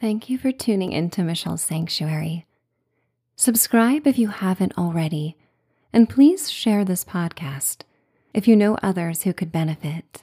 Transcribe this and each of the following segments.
Thank you for tuning into Michelle's Sanctuary. Subscribe if you haven't already, and please share this podcast if you know others who could benefit.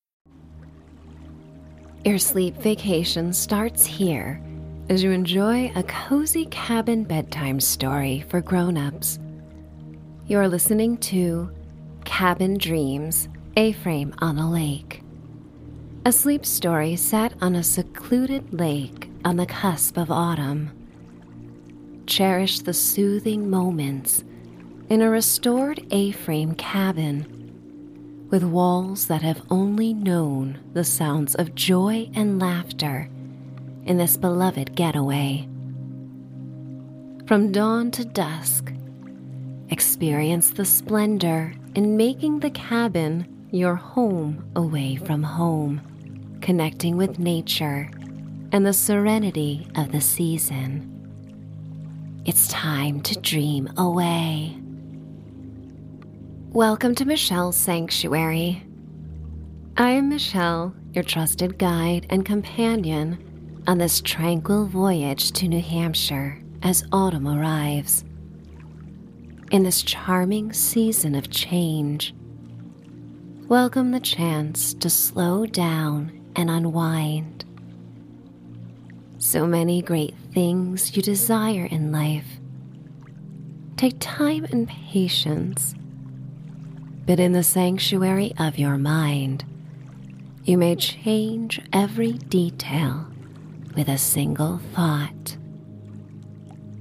Your sleep vacation starts here as you enjoy a cozy cabin bedtime story for grown-ups. You're listening to Cabin Dreams, A-Frame on a Lake. A sleep story set on a secluded lake on the cusp of autumn. Cherish the soothing moments in a restored A-frame cabin with walls that have only known the sounds of joy and laughter in this beloved getaway. From dawn to dusk, experience the splendor in making the cabin your home away from home, connecting with nature and the serenity of the season. It's time to dream away. Welcome to Michelle's Sanctuary. I am Michelle, your trusted guide and companion on this tranquil voyage to New Hampshire as autumn arrives. In this charming season of change, welcome the chance to slow down and unwind. So many great things you desire in life. Take time and patience but in the sanctuary of your mind, you may change every detail with a single thought.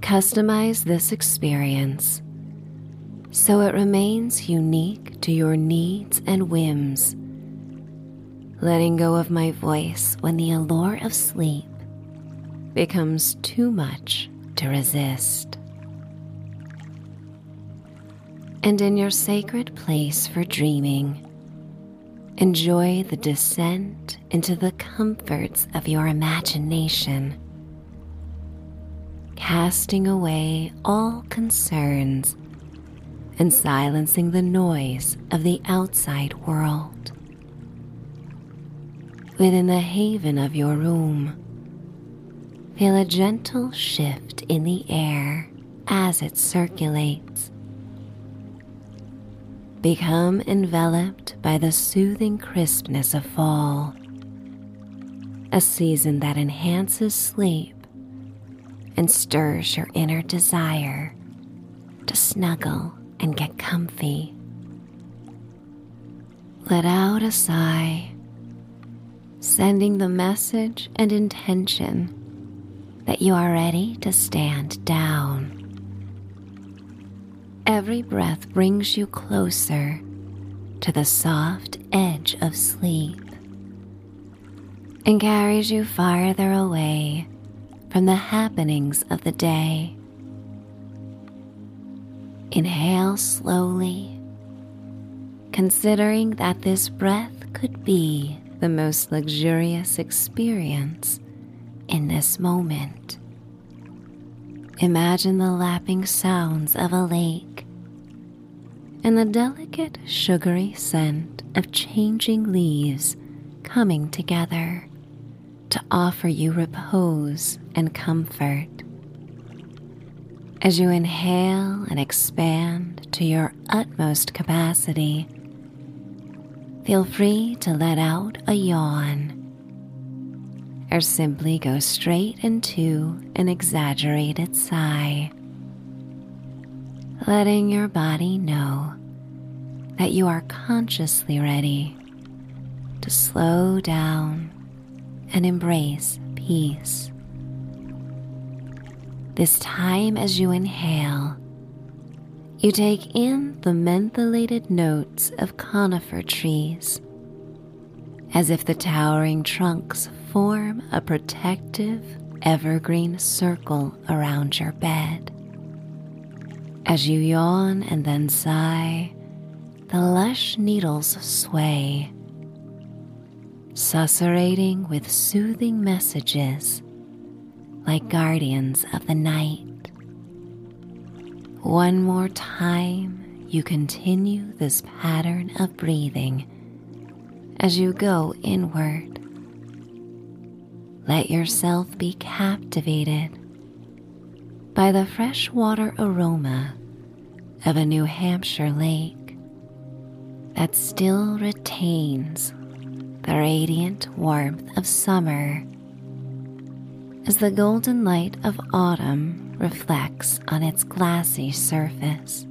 Customize this experience so it remains unique to your needs and whims. Letting go of my voice when the allure of sleep becomes too much to resist and in your sacred place for dreaming, enjoy the descent into the comforts of your imagination, casting away all concerns and silencing the noise of the outside world. Within the haven of your room, feel a gentle shift in the air as it circulates become enveloped by the soothing crispness of fall, a season that enhances sleep and stirs your inner desire to snuggle and get comfy. Let out a sigh, sending the message and intention that you are ready to stand down. Every breath brings you closer to the soft edge of sleep and carries you farther away from the happenings of the day. Inhale slowly, considering that this breath could be the most luxurious experience in this moment. Imagine the lapping sounds of a lake and the delicate sugary scent of changing leaves coming together to offer you repose and comfort. As you inhale and expand to your utmost capacity, feel free to let out a yawn or simply go straight into an exaggerated sigh, letting your body know that you are consciously ready to slow down and embrace peace. This time, as you inhale, you take in the mentholated notes of conifer trees, as if the towering trunks form a protective, evergreen circle around your bed. As you yawn and then sigh, the lush needles sway, susurrating with soothing messages like guardians of the night. One more time, you continue this pattern of breathing as you go inward. Let yourself be captivated by the freshwater aroma of a New Hampshire lake that still retains the radiant warmth of summer as the golden light of autumn reflects on its glassy surface.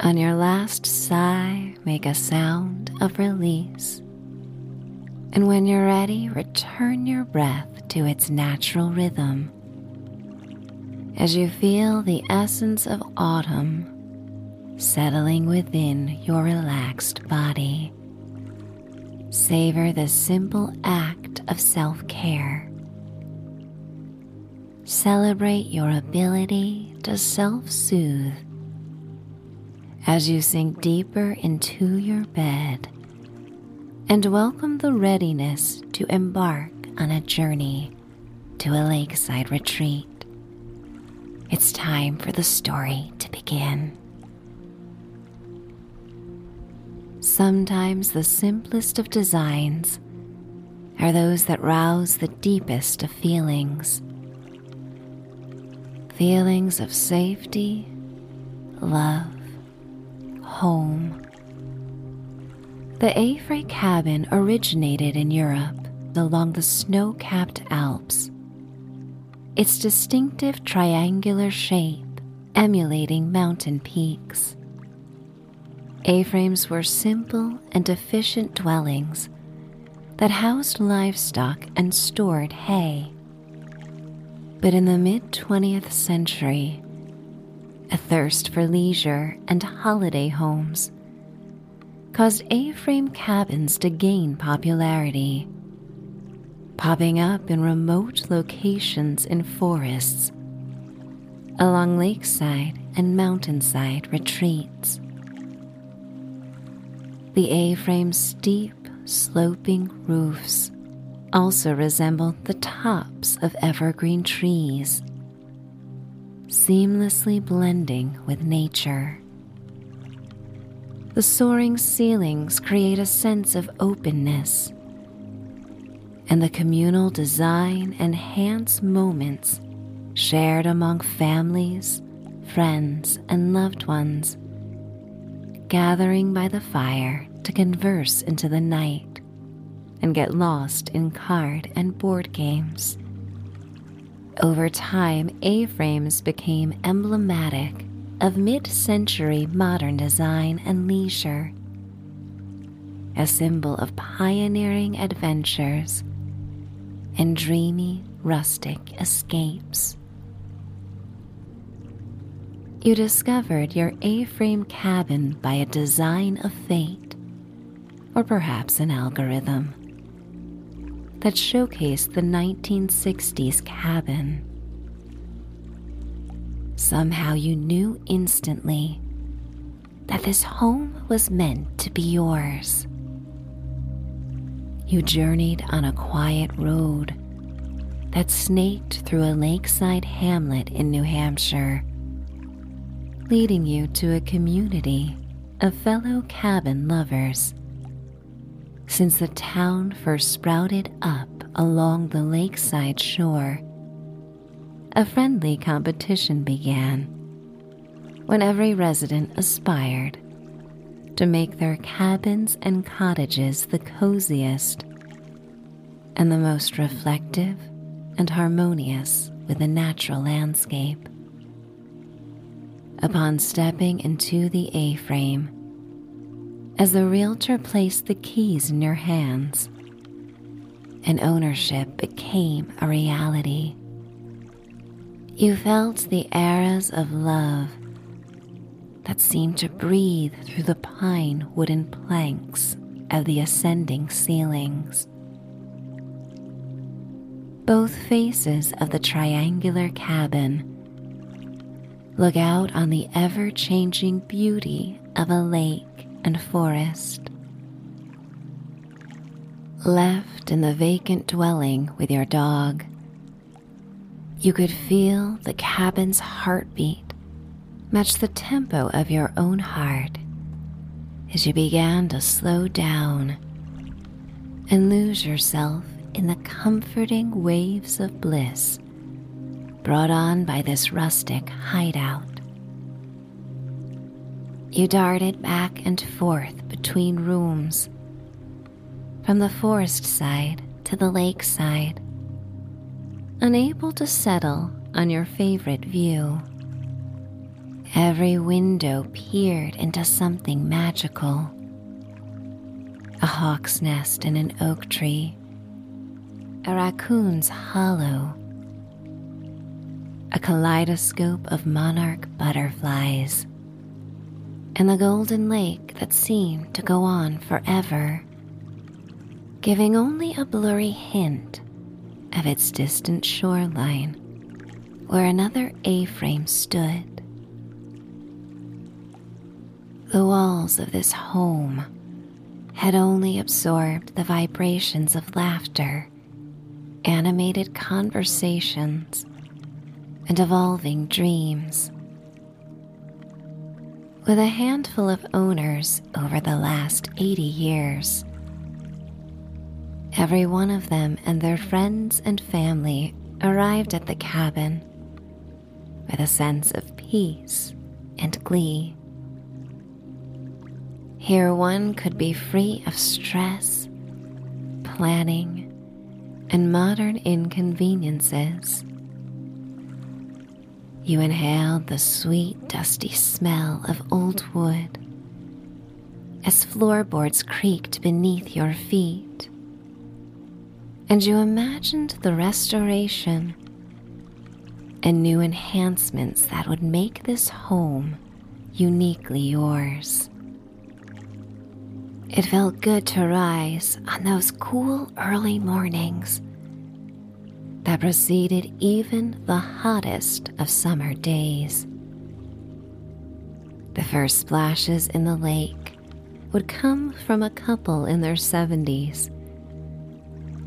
On your last sigh, make a sound of release. And when you're ready, return your breath to its natural rhythm. As you feel the essence of autumn settling within your relaxed body, savor the simple act of self care. Celebrate your ability to self soothe as you sink deeper into your bed and welcome the readiness to embark on a journey to a lakeside retreat. It's time for the story to begin. Sometimes the simplest of designs are those that rouse the deepest of feelings feelings of safety, love, home. The A-frame cabin originated in Europe along the snow capped Alps. Its distinctive triangular shape emulating mountain peaks. A-frames were simple and efficient dwellings that housed livestock and stored hay. But in the mid 20th century, a thirst for leisure and holiday homes caused A frame cabins to gain popularity, popping up in remote locations in forests, along lakeside and mountainside retreats. The A frame's steep, sloping roofs also resembled the tops of evergreen trees seamlessly blending with nature. The soaring ceilings create a sense of openness, and the communal design enhance moments shared among families, friends, and loved ones, gathering by the fire to converse into the night and get lost in card and board games. Over time, A frames became emblematic of mid century modern design and leisure, a symbol of pioneering adventures and dreamy rustic escapes. You discovered your A frame cabin by a design of fate, or perhaps an algorithm that showcased the 1960s cabin. Somehow you knew instantly that this home was meant to be yours. You journeyed on a quiet road that snaked through a lakeside hamlet in New Hampshire, leading you to a community of fellow cabin lovers since the town first sprouted up along the lakeside shore. A friendly competition began when every resident aspired to make their cabins and cottages the coziest and the most reflective and harmonious with the natural landscape. Upon stepping into the A frame, as the realtor placed the keys in your hands, and ownership became a reality. You felt the eras of love that seemed to breathe through the pine wooden planks of the ascending ceilings. both faces of the triangular cabin look out on the ever changing beauty of a lake and forest. Left in the vacant dwelling with your dog, you could feel the cabin's heartbeat match the tempo of your own heart as you began to slow down and lose yourself in the comforting waves of bliss brought on by this rustic hideout. You darted back and forth between rooms, from the forest side to the lake side, unable to settle on your favorite view. Every window peered into something magical. A hawk's nest in an oak tree, a raccoon's hollow, a kaleidoscope of monarch butterflies, and the golden lake that seemed to go on forever, giving only a blurry hint of its distant shoreline where another A frame stood. The walls of this home had only absorbed the vibrations of laughter, animated conversations, and evolving dreams. With a handful of owners over the last 80 years, every one of them and their friends and family arrived at the cabin with a sense of peace and glee. Here, one could be free of stress, planning, and modern inconveniences you inhaled the sweet, dusty smell of old wood as floorboards creaked beneath your feet, and you imagined the restoration and new enhancements that would make this home uniquely yours. It felt good to rise on those cool early mornings that preceded even the hottest of summer days. The first splashes in the lake would come from a couple in their 70s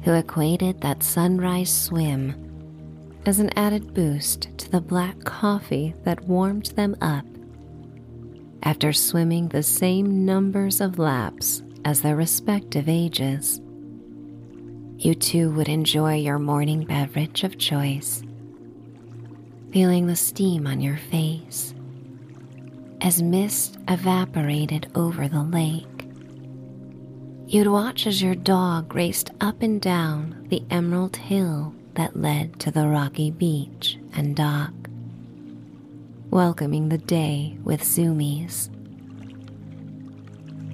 who equated that sunrise swim as an added boost to the black coffee that warmed them up after swimming the same numbers of laps as their respective ages you too would enjoy your morning beverage of choice, feeling the steam on your face as mist evaporated over the lake. You'd watch as your dog raced up and down the emerald hill that led to the rocky beach and dock, welcoming the day with zoomies.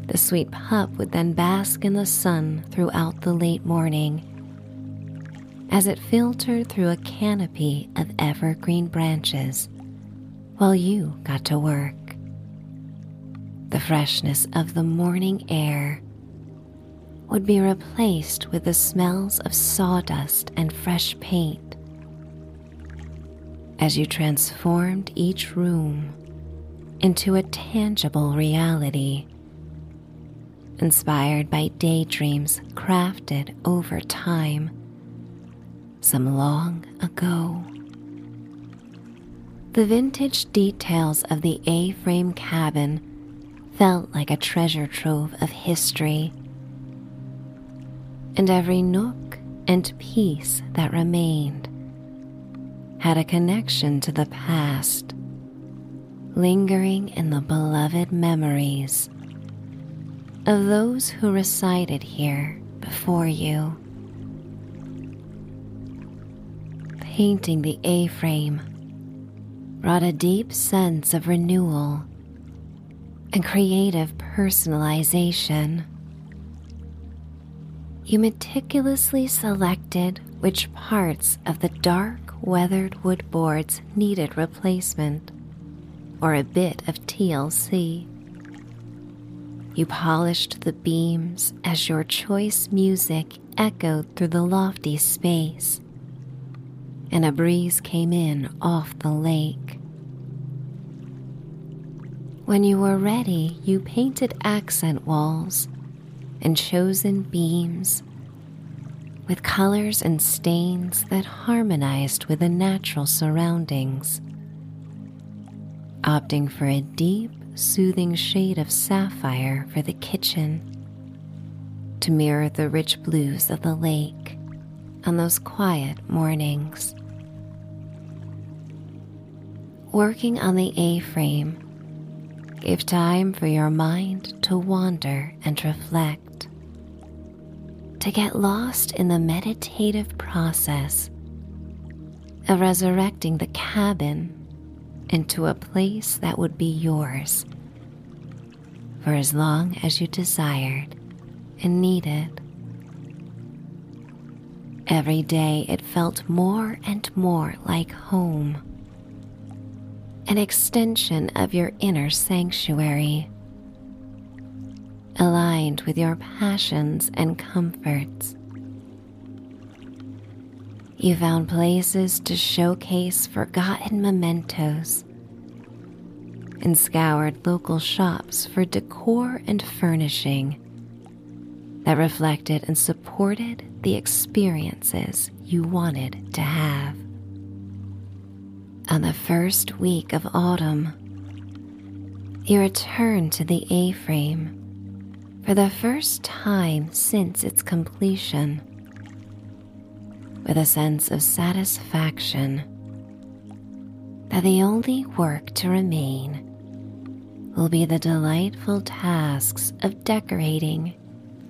The sweet pup would then bask in the sun throughout the late morning as it filtered through a canopy of evergreen branches while you got to work. The freshness of the morning air would be replaced with the smells of sawdust and fresh paint as you transformed each room into a tangible reality inspired by daydreams crafted over time, some long ago. The vintage details of the A frame cabin felt like a treasure trove of history, and every nook and piece that remained had a connection to the past, lingering in the beloved memories of those who resided here before you. Painting the A frame brought a deep sense of renewal and creative personalization. You meticulously selected which parts of the dark weathered wood boards needed replacement or a bit of TLC. You polished the beams as your choice music echoed through the lofty space, and a breeze came in off the lake. When you were ready, you painted accent walls and chosen beams with colors and stains that harmonized with the natural surroundings, opting for a deep, soothing shade of sapphire for the kitchen to mirror the rich blues of the lake on those quiet mornings. Working on the A frame gave time for your mind to wander and reflect, to get lost in the meditative process of resurrecting the cabin into a place that would be yours for as long as you desired and needed. Every day it felt more and more like home, an extension of your inner sanctuary, aligned with your passions and comforts. You found places to showcase forgotten mementos and scoured local shops for decor and furnishing that reflected and supported the experiences you wanted to have. On the first week of autumn, you returned to the A frame for the first time since its completion with a sense of satisfaction that the only work to remain will be the delightful tasks of decorating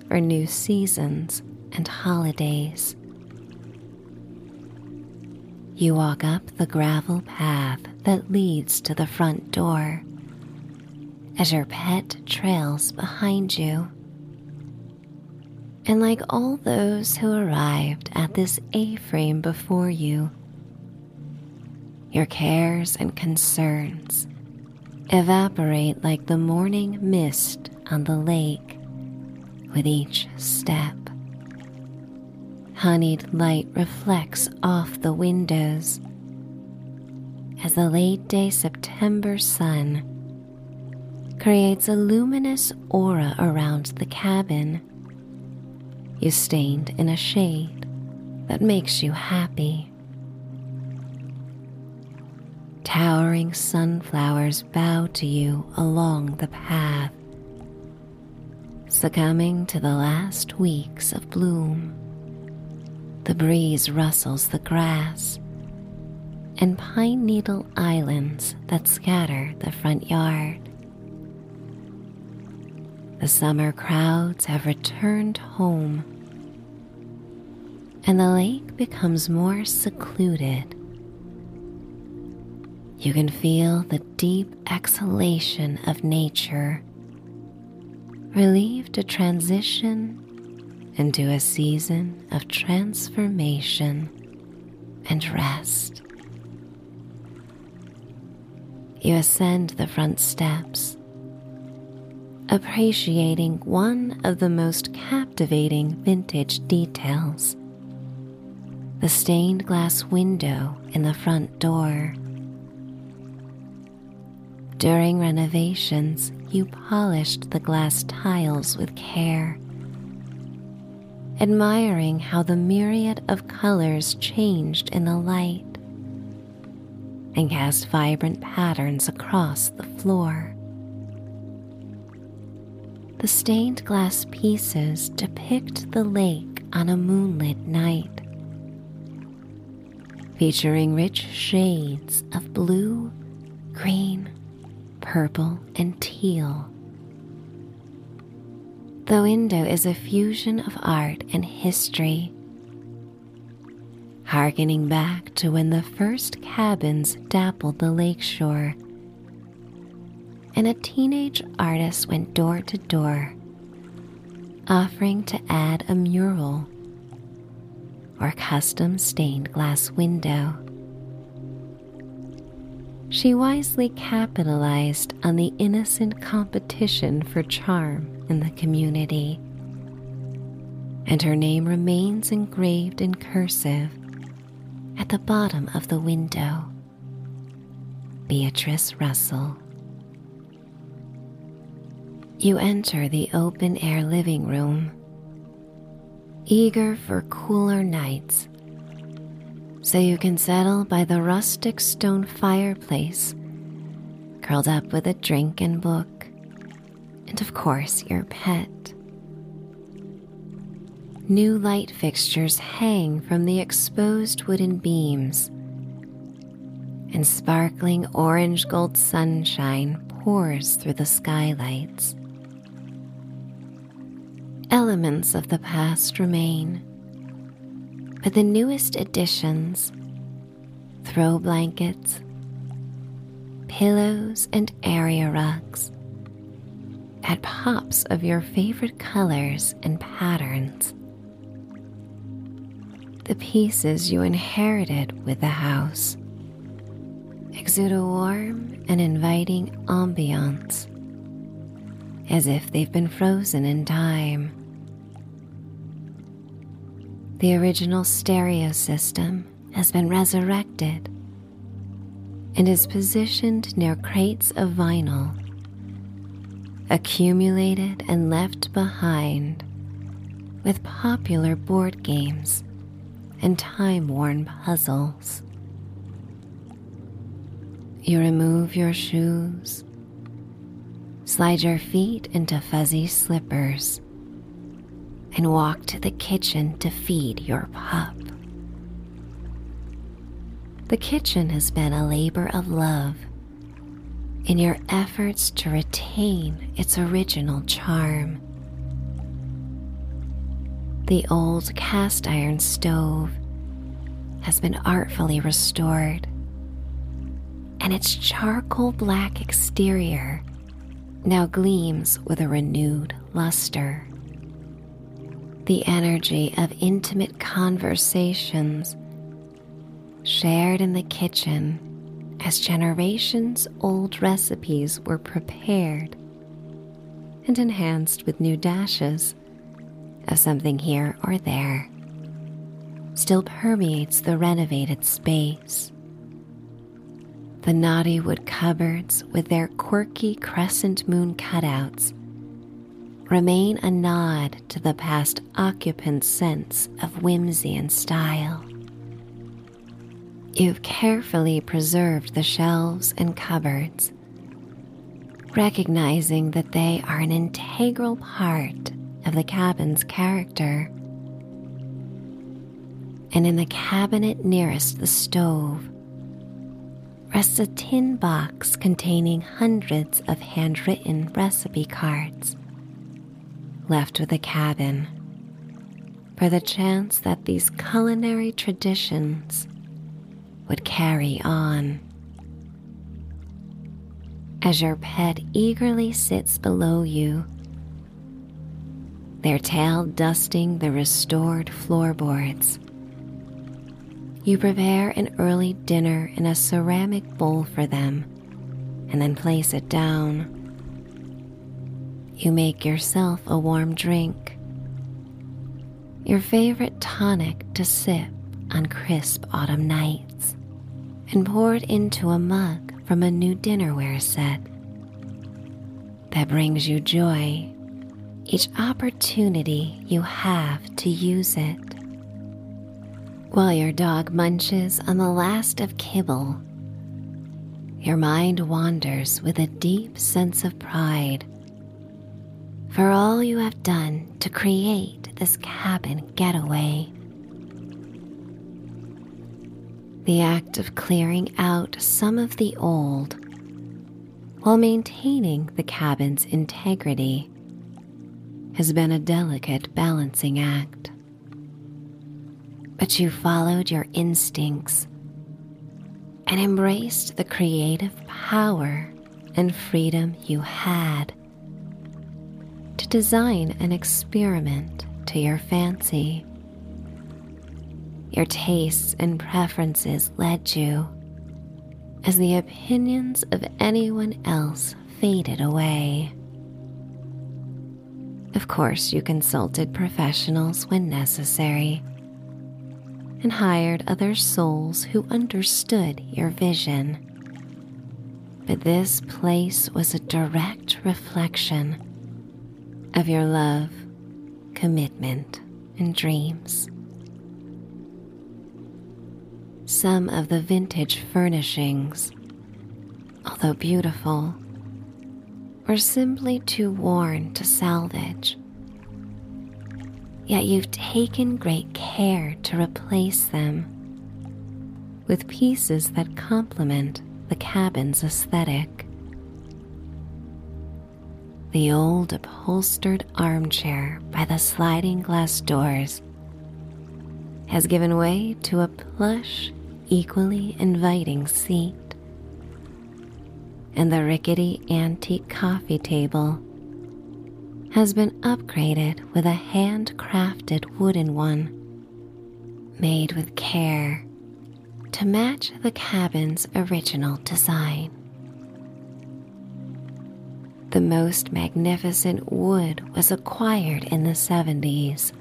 for new seasons and holidays. You walk up the gravel path that leads to the front door as your pet trails behind you. And like all those who arrived at this A frame before you, your cares and concerns evaporate like the morning mist on the lake with each step. Honeyed light reflects off the windows as the late day September sun creates a luminous aura around the cabin. You stained in a shade that makes you happy. Towering sunflowers bow to you along the path, succumbing to the last weeks of bloom. The breeze rustles the grass and pine needle islands that scatter the front yard. The summer crowds have returned home, and the lake becomes more secluded. You can feel the deep exhalation of nature, relieved to transition into a season of transformation and rest. You ascend the front steps, appreciating one of the most captivating vintage details the stained glass window in the front door. During renovations, you polished the glass tiles with care admiring how the myriad of colors changed in the light and cast vibrant patterns across the floor. The stained glass pieces depict the lake on a moonlit night, featuring rich shades of blue, green, purple, and teal. The window is a fusion of art and history, harkening back to when the first cabins dappled the lakeshore, and a teenage artist went door to door, offering to add a mural or custom stained glass window. She wisely capitalized on the innocent competition for charm in the community, and her name remains engraved in cursive at the bottom of the window. Beatrice Russell. You enter the open air living room, eager for cooler nights, so you can settle by the rustic stone fireplace, curled up with a drink and book, and of course, your pet. New light fixtures hang from the exposed wooden beams, and sparkling orange gold sunshine pours through the skylights. Elements of the past remain, but the newest additions throw blankets, pillows, and area rugs add pops of your favorite colors and patterns the pieces you inherited with the house exude a warm and inviting ambiance, as if they've been frozen in time. The original stereo system has been resurrected and is positioned near crates of vinyl, accumulated and left behind with popular board games and time worn puzzles. You remove your shoes, slide your feet into fuzzy slippers, and walk to the kitchen to feed your pup. The kitchen has been a labor of love in your efforts to retain its original charm. The old cast iron stove has been artfully restored, and its charcoal black exterior now gleams with a renewed luster. The energy of intimate conversations shared in the kitchen as generations old recipes were prepared and enhanced with new dashes of something here or there still permeates the renovated space. The knotty wood cupboards with their quirky crescent moon cutouts remain a nod to the past occupant's sense of whimsy and style. You've carefully preserved the shelves and cupboards, recognizing that they are an integral part of the cabin's character. And in the cabinet nearest the stove rests a tin box containing hundreds of handwritten recipe cards left with a cabin for the chance that these culinary traditions would carry on. As your pet eagerly sits below you their tail dusting the restored floorboards. You prepare an early dinner in a ceramic bowl for them and then place it down. You make yourself a warm drink, your favorite tonic to sip on crisp autumn nights, and pour it into a mug from a new dinnerware set that brings you joy. Each opportunity you have to use it. While your dog munches on the last of kibble, your mind wanders with a deep sense of pride for all you have done to create this cabin getaway. The act of clearing out some of the old while maintaining the cabin's integrity has been a delicate balancing act. But you followed your instincts and embraced the creative power and freedom you had to design an experiment to your fancy. Your tastes and preferences led you as the opinions of anyone else faded away. Of course, you consulted professionals when necessary, and hired other souls who understood your vision. But this place was a direct reflection of your love, commitment, and dreams. Some of the vintage furnishings, although beautiful, were simply too worn to salvage. Yet you've taken great care to replace them with pieces that complement the cabin's aesthetic. The old upholstered armchair by the sliding glass doors has given way to a plush, equally inviting seat. And the rickety antique coffee table has been upgraded with a handcrafted wooden one made with care to match the cabin's original design. The most magnificent wood was acquired in the 70s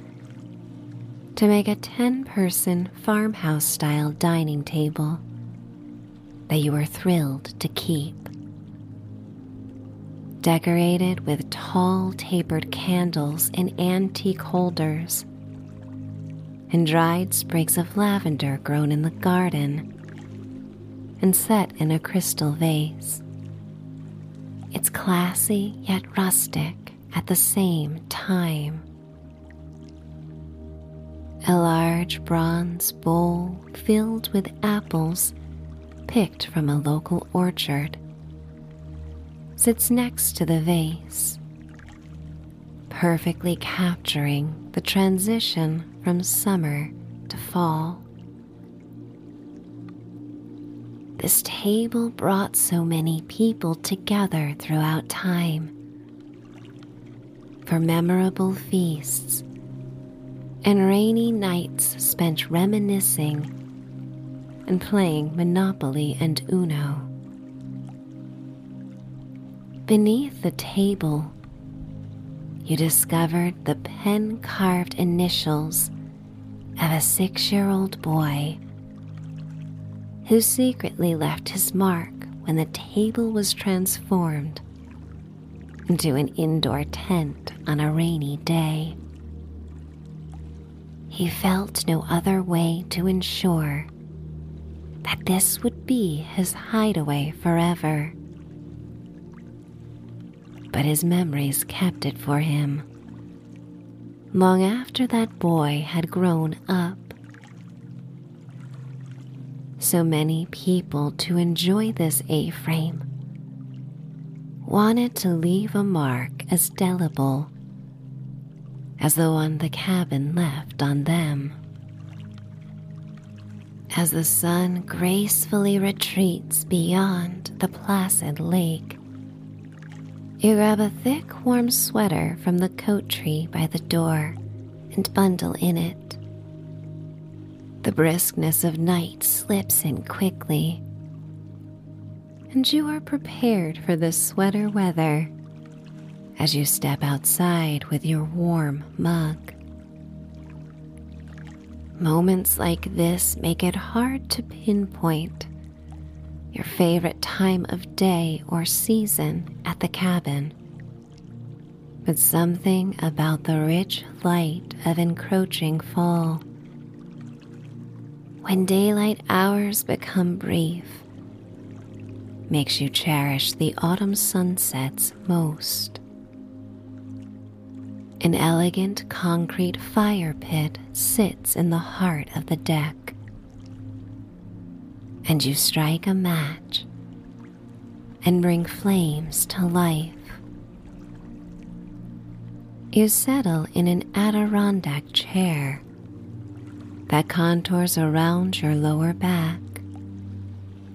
to make a 10 person farmhouse style dining table that you were thrilled to keep. Decorated with tall tapered candles in antique holders and dried sprigs of lavender grown in the garden and set in a crystal vase. It's classy yet rustic at the same time. A large bronze bowl filled with apples picked from a local orchard sits next to the vase perfectly capturing the transition from summer to fall. This table brought so many people together throughout time for memorable feasts and rainy nights spent reminiscing and playing Monopoly and Uno. Beneath the table you discovered the pen carved initials of a six year old boy who secretly left his mark when the table was transformed into an indoor tent on a rainy day. He felt no other way to ensure that this would be his hideaway forever but his memories kept it for him. Long after that boy had grown up, so many people to enjoy this A frame wanted to leave a mark as delible as the one the cabin left on them. As the sun gracefully retreats beyond the placid lake, you grab a thick, warm sweater from the coat tree by the door and bundle in it. The briskness of night slips in quickly, and you are prepared for the sweater weather as you step outside with your warm mug. Moments like this make it hard to pinpoint your favorite time of day or season at the cabin. But something about the rich light of encroaching fall. When daylight hours become brief, makes you cherish the autumn sunsets most. An elegant concrete fire pit sits in the heart of the deck and you strike a match and bring flames to life. You settle in an Adirondack chair that contours around your lower back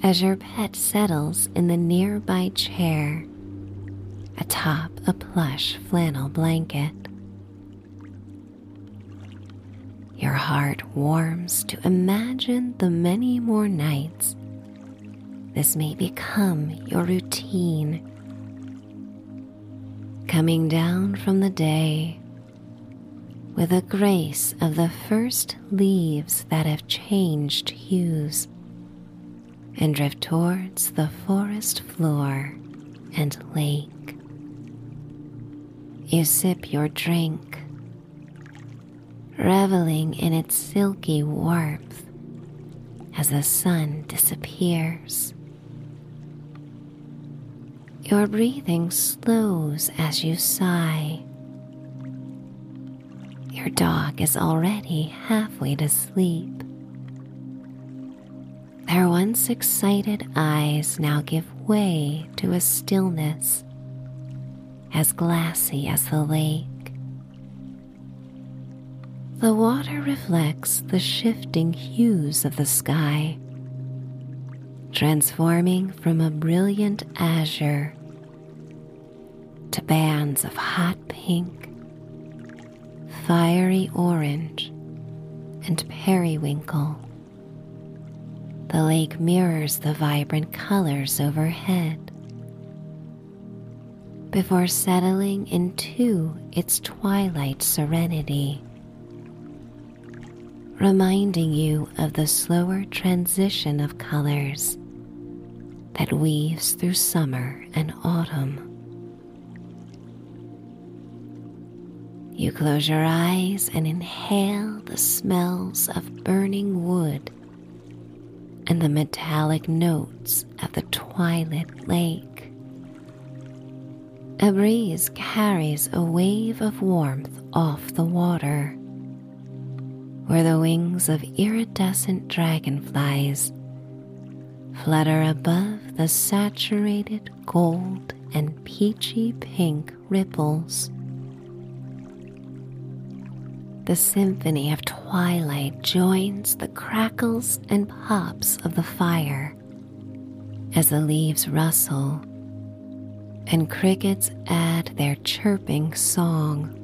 as your pet settles in the nearby chair atop a plush flannel blanket. Your heart warms to imagine the many more nights this may become your routine. Coming down from the day with the grace of the first leaves that have changed hues and drift towards the forest floor and lake. You sip your drink, reveling in its silky warmth as the sun disappears. Your breathing slows as you sigh. Your dog is already halfway to sleep. Their once excited eyes now give way to a stillness as glassy as the lake. The water reflects the shifting hues of the sky, transforming from a brilliant azure to bands of hot pink, fiery orange, and periwinkle. The lake mirrors the vibrant colors overhead before settling into its twilight serenity, reminding you of the slower transition of colors that weaves through summer and autumn. You close your eyes and inhale the smells of burning wood and the metallic notes of the twilit lake. A breeze carries a wave of warmth off the water, where the wings of iridescent dragonflies flutter above the saturated gold and peachy pink ripples. The symphony of twilight joins the crackles and pops of the fire as the leaves rustle and crickets add their chirping song.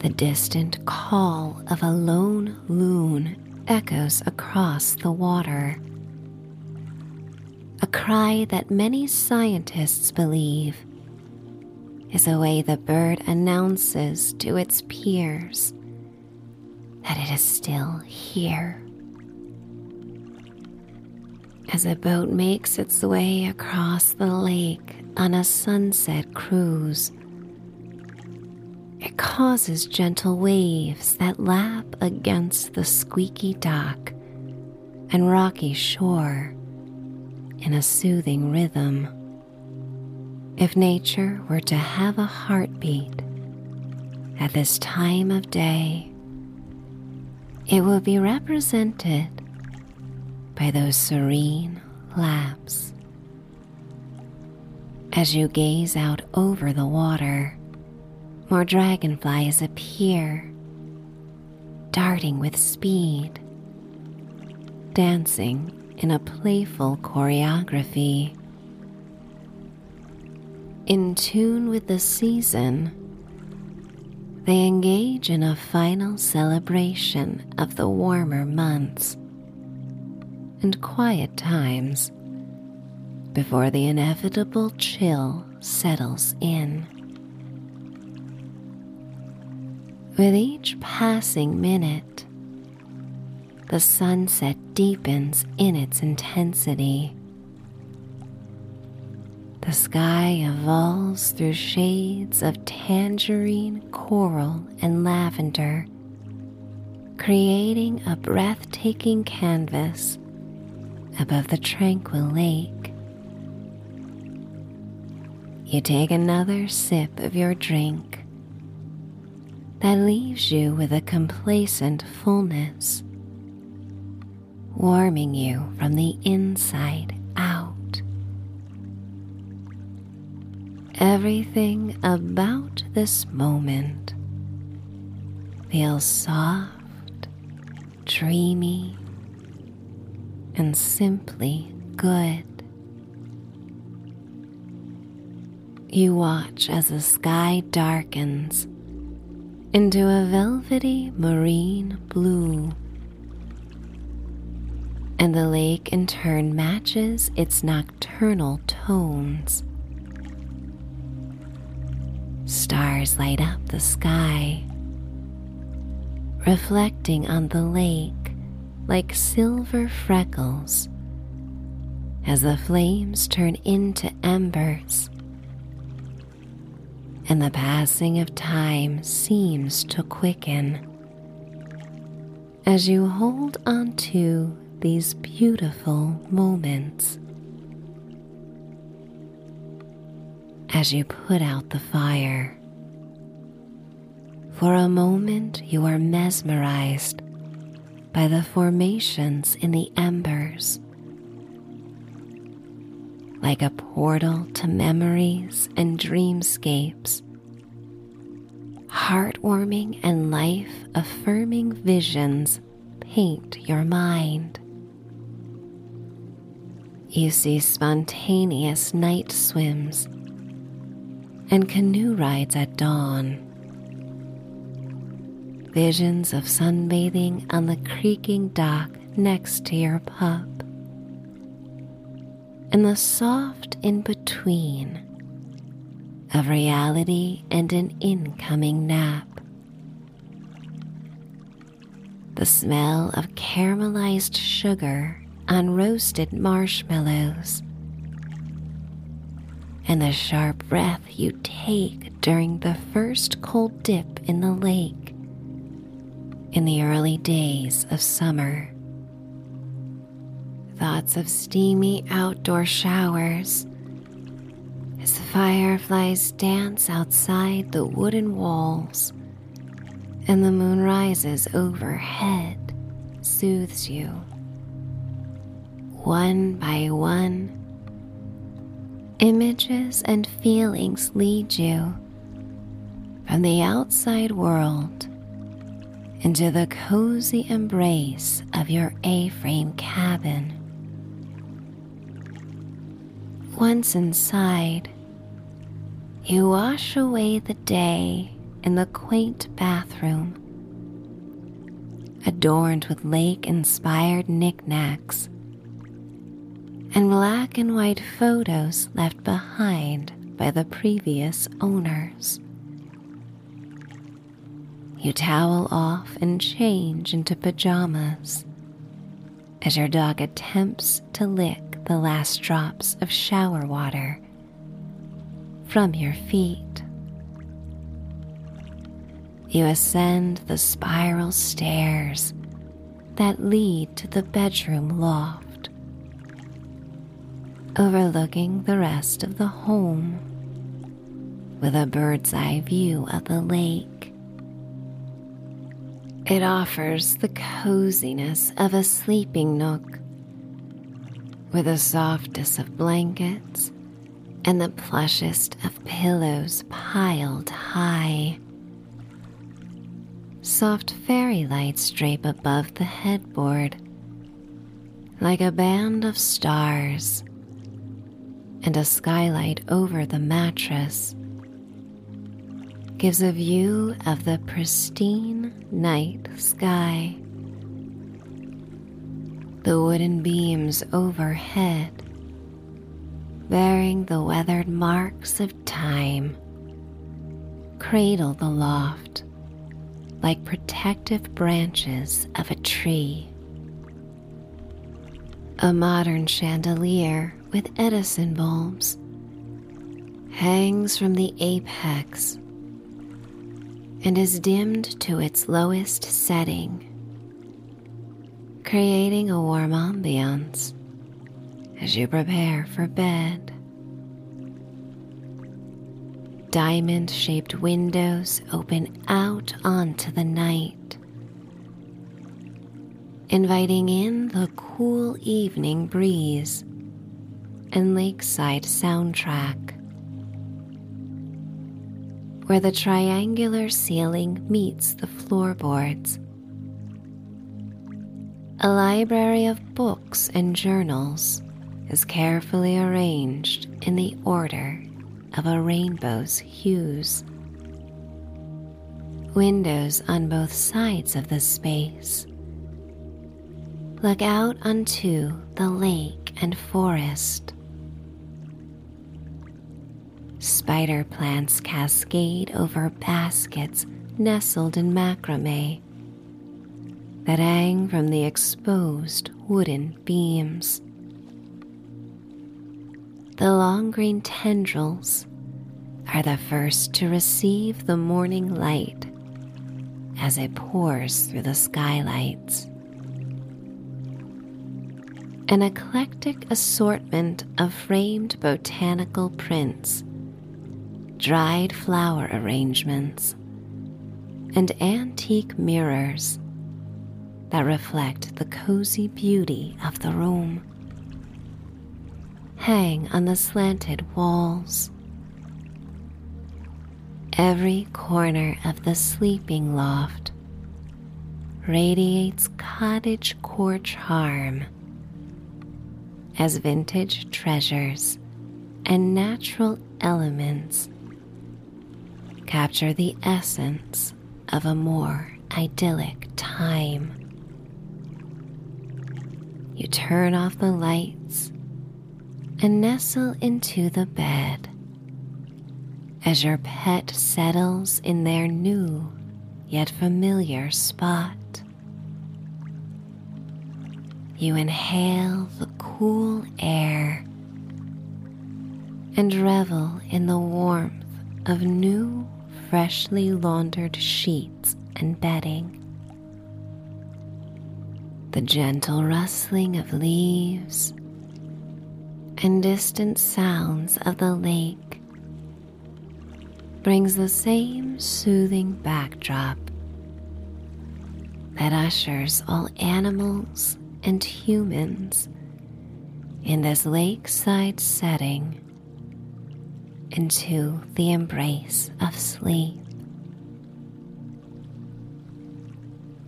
The distant call of a lone loon echoes across the water. A cry that many scientists believe is a way the bird announces to its peers that it is still here. As a boat makes its way across the lake on a sunset cruise, it causes gentle waves that lap against the squeaky dock and rocky shore in a soothing rhythm. If nature were to have a heartbeat at this time of day, it would be represented by those serene laps. As you gaze out over the water, more dragonflies appear, darting with speed, dancing in a playful choreography in tune with the season, they engage in a final celebration of the warmer months and quiet times before the inevitable chill settles in. With each passing minute, the sunset deepens in its intensity the sky evolves through shades of tangerine, coral, and lavender, creating a breathtaking canvas above the tranquil lake. You take another sip of your drink that leaves you with a complacent fullness, warming you from the inside Everything about this moment feels soft, dreamy, and simply good. You watch as the sky darkens into a velvety marine blue, and the lake in turn matches its nocturnal tones stars light up the sky, reflecting on the lake like silver freckles as the flames turn into embers and the passing of time seems to quicken as you hold on to these beautiful moments. As you put out the fire, for a moment you are mesmerized by the formations in the embers like a portal to memories and dreamscapes. Heartwarming and life affirming visions paint your mind. You see spontaneous night swims and canoe rides at dawn. Visions of sunbathing on the creaking dock next to your pup and the soft in between of reality and an incoming nap. The smell of caramelized sugar on roasted marshmallows, and the sharp breath you take during the first cold dip in the lake in the early days of summer thoughts of steamy outdoor showers as the fireflies dance outside the wooden walls and the moon rises overhead soothes you. One by one, images and feelings lead you from the outside world into the cozy embrace of your A frame cabin. Once inside, you wash away the day in the quaint bathroom, adorned with lake inspired knickknacks and black and white photos left behind by the previous owners. You towel off and change into pajamas as your dog attempts to lick the last drops of shower water from your feet. You ascend the spiral stairs that lead to the bedroom loft, overlooking the rest of the home with a bird's eye view of the lake. It offers the coziness of a sleeping nook with the softest of blankets and the plushest of pillows piled high. Soft fairy lights drape above the headboard like a band of stars, and a skylight over the mattress gives a view of the pristine night sky the wooden beams overhead, bearing the weathered marks of time, cradle the loft like protective branches of a tree. A modern chandelier with Edison bulbs hangs from the apex and is dimmed to its lowest setting creating a warm ambiance as you prepare for bed. Diamond shaped windows open out onto the night, inviting in the cool evening breeze and lakeside soundtrack. Where the triangular ceiling meets the floorboards a library of books and journals is carefully arranged in the order of a rainbow's hues. Windows on both sides of the space look out onto the lake and forest. Spider plants cascade over baskets nestled in macrame that hang from the exposed wooden beams. The long green tendrils are the first to receive the morning light as it pours through the skylights. An eclectic assortment of framed botanical prints, dried flower arrangements, and antique mirrors that reflect the cozy beauty of the room hang on the slanted walls. Every corner of the sleeping loft radiates cottage core charm as vintage treasures and natural elements capture the essence of a more idyllic time. You turn off the lights and nestle into the bed as your pet settles in their new yet familiar spot. You inhale the cool air and revel in the warmth of new, freshly laundered sheets and bedding. The gentle rustling of leaves and distant sounds of the lake brings the same soothing backdrop that ushers all animals and humans in this lakeside setting into the embrace of sleep.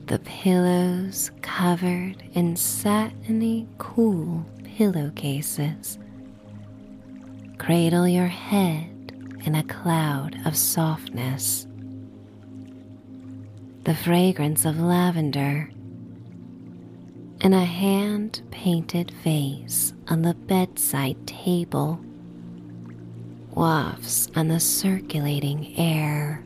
The pillows covered in satiny, cool pillowcases cradle your head in a cloud of softness. The fragrance of lavender in a hand painted vase on the bedside table wafts on the circulating air.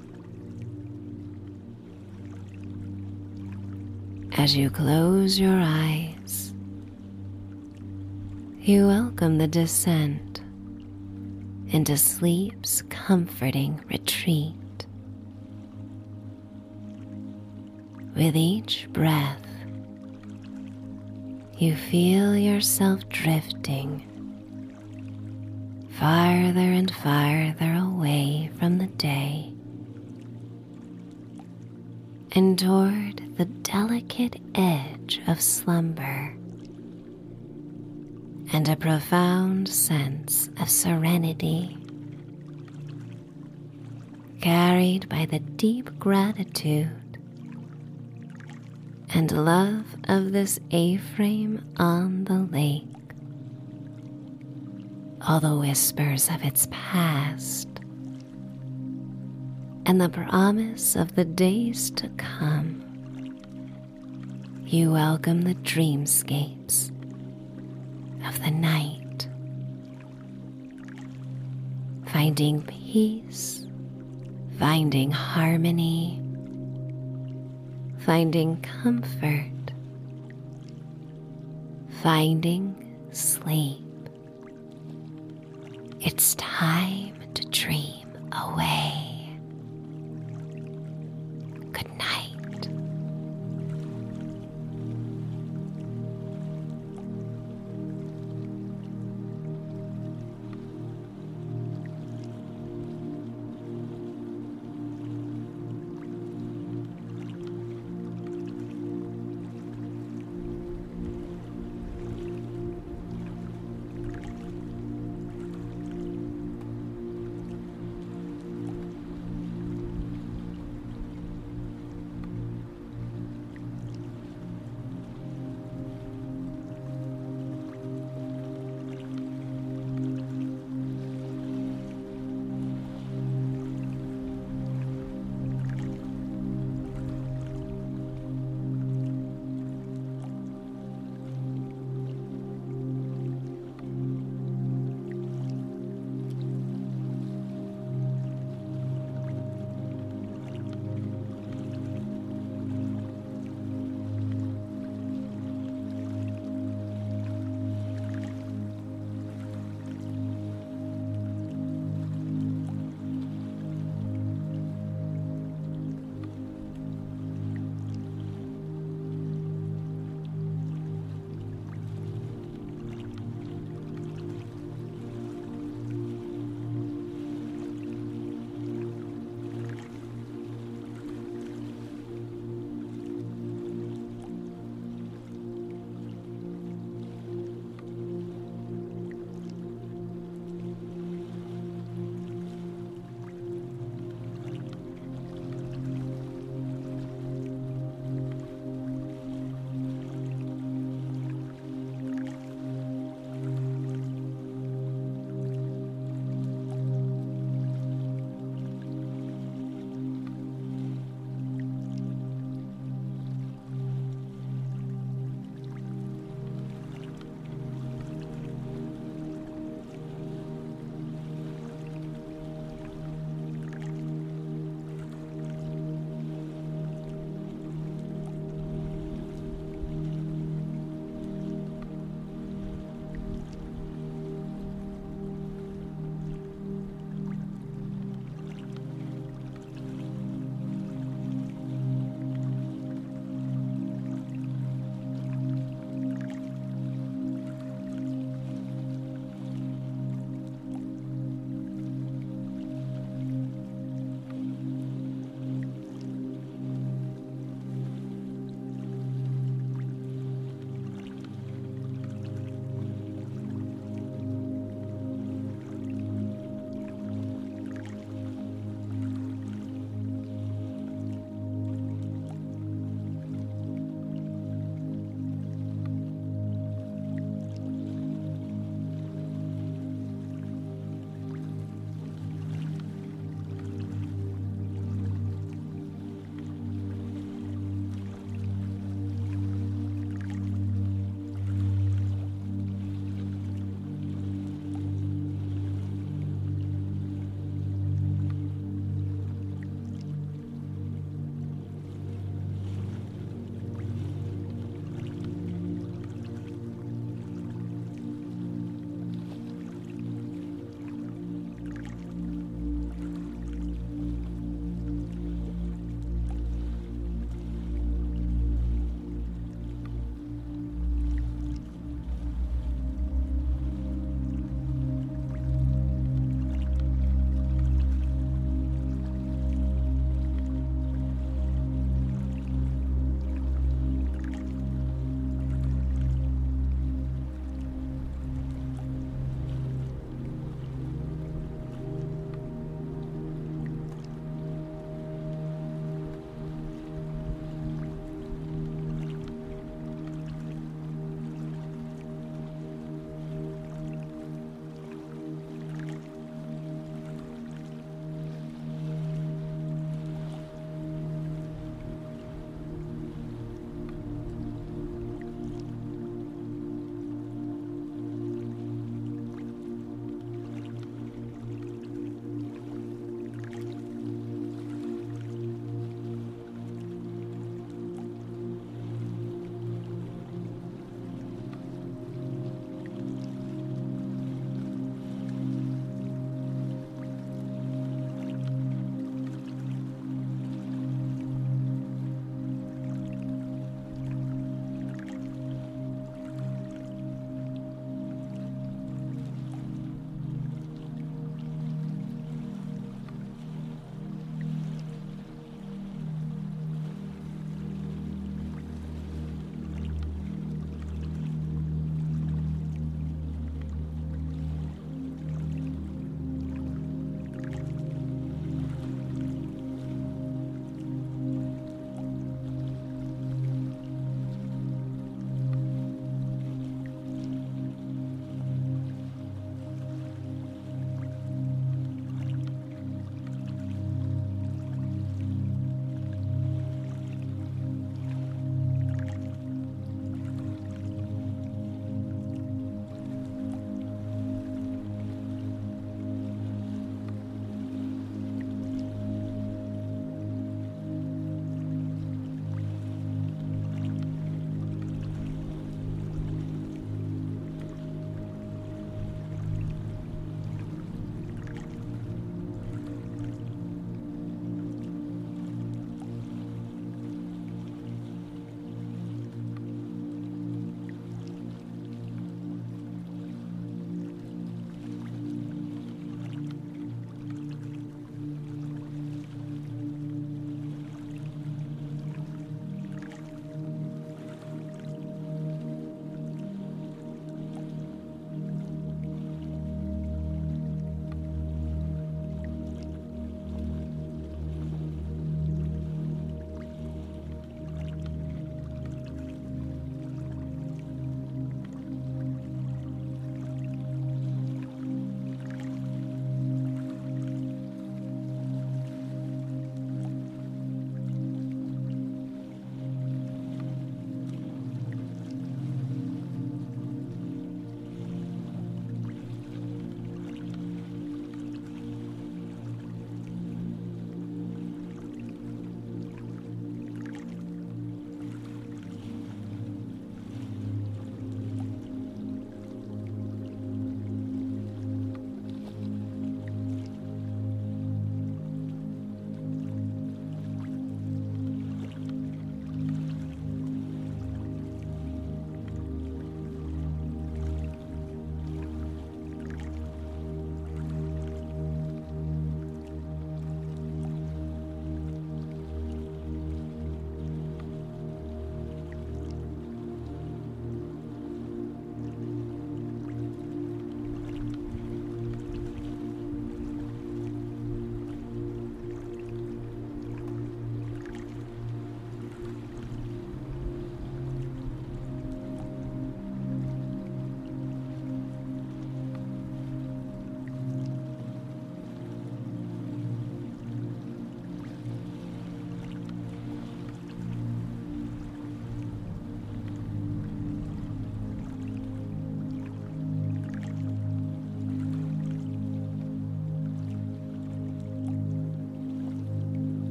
As you close your eyes, you welcome the descent into sleep's comforting retreat. With each breath, you feel yourself drifting farther and farther away from the day. And toward the delicate edge of slumber. And a profound sense of serenity, carried by the deep gratitude. And love of this A frame on the lake. All the whispers of its past and the promise of the days to come. You welcome the dreamscapes of the night, finding peace, finding harmony, finding comfort, finding sleep. It's time to dream away. Good night.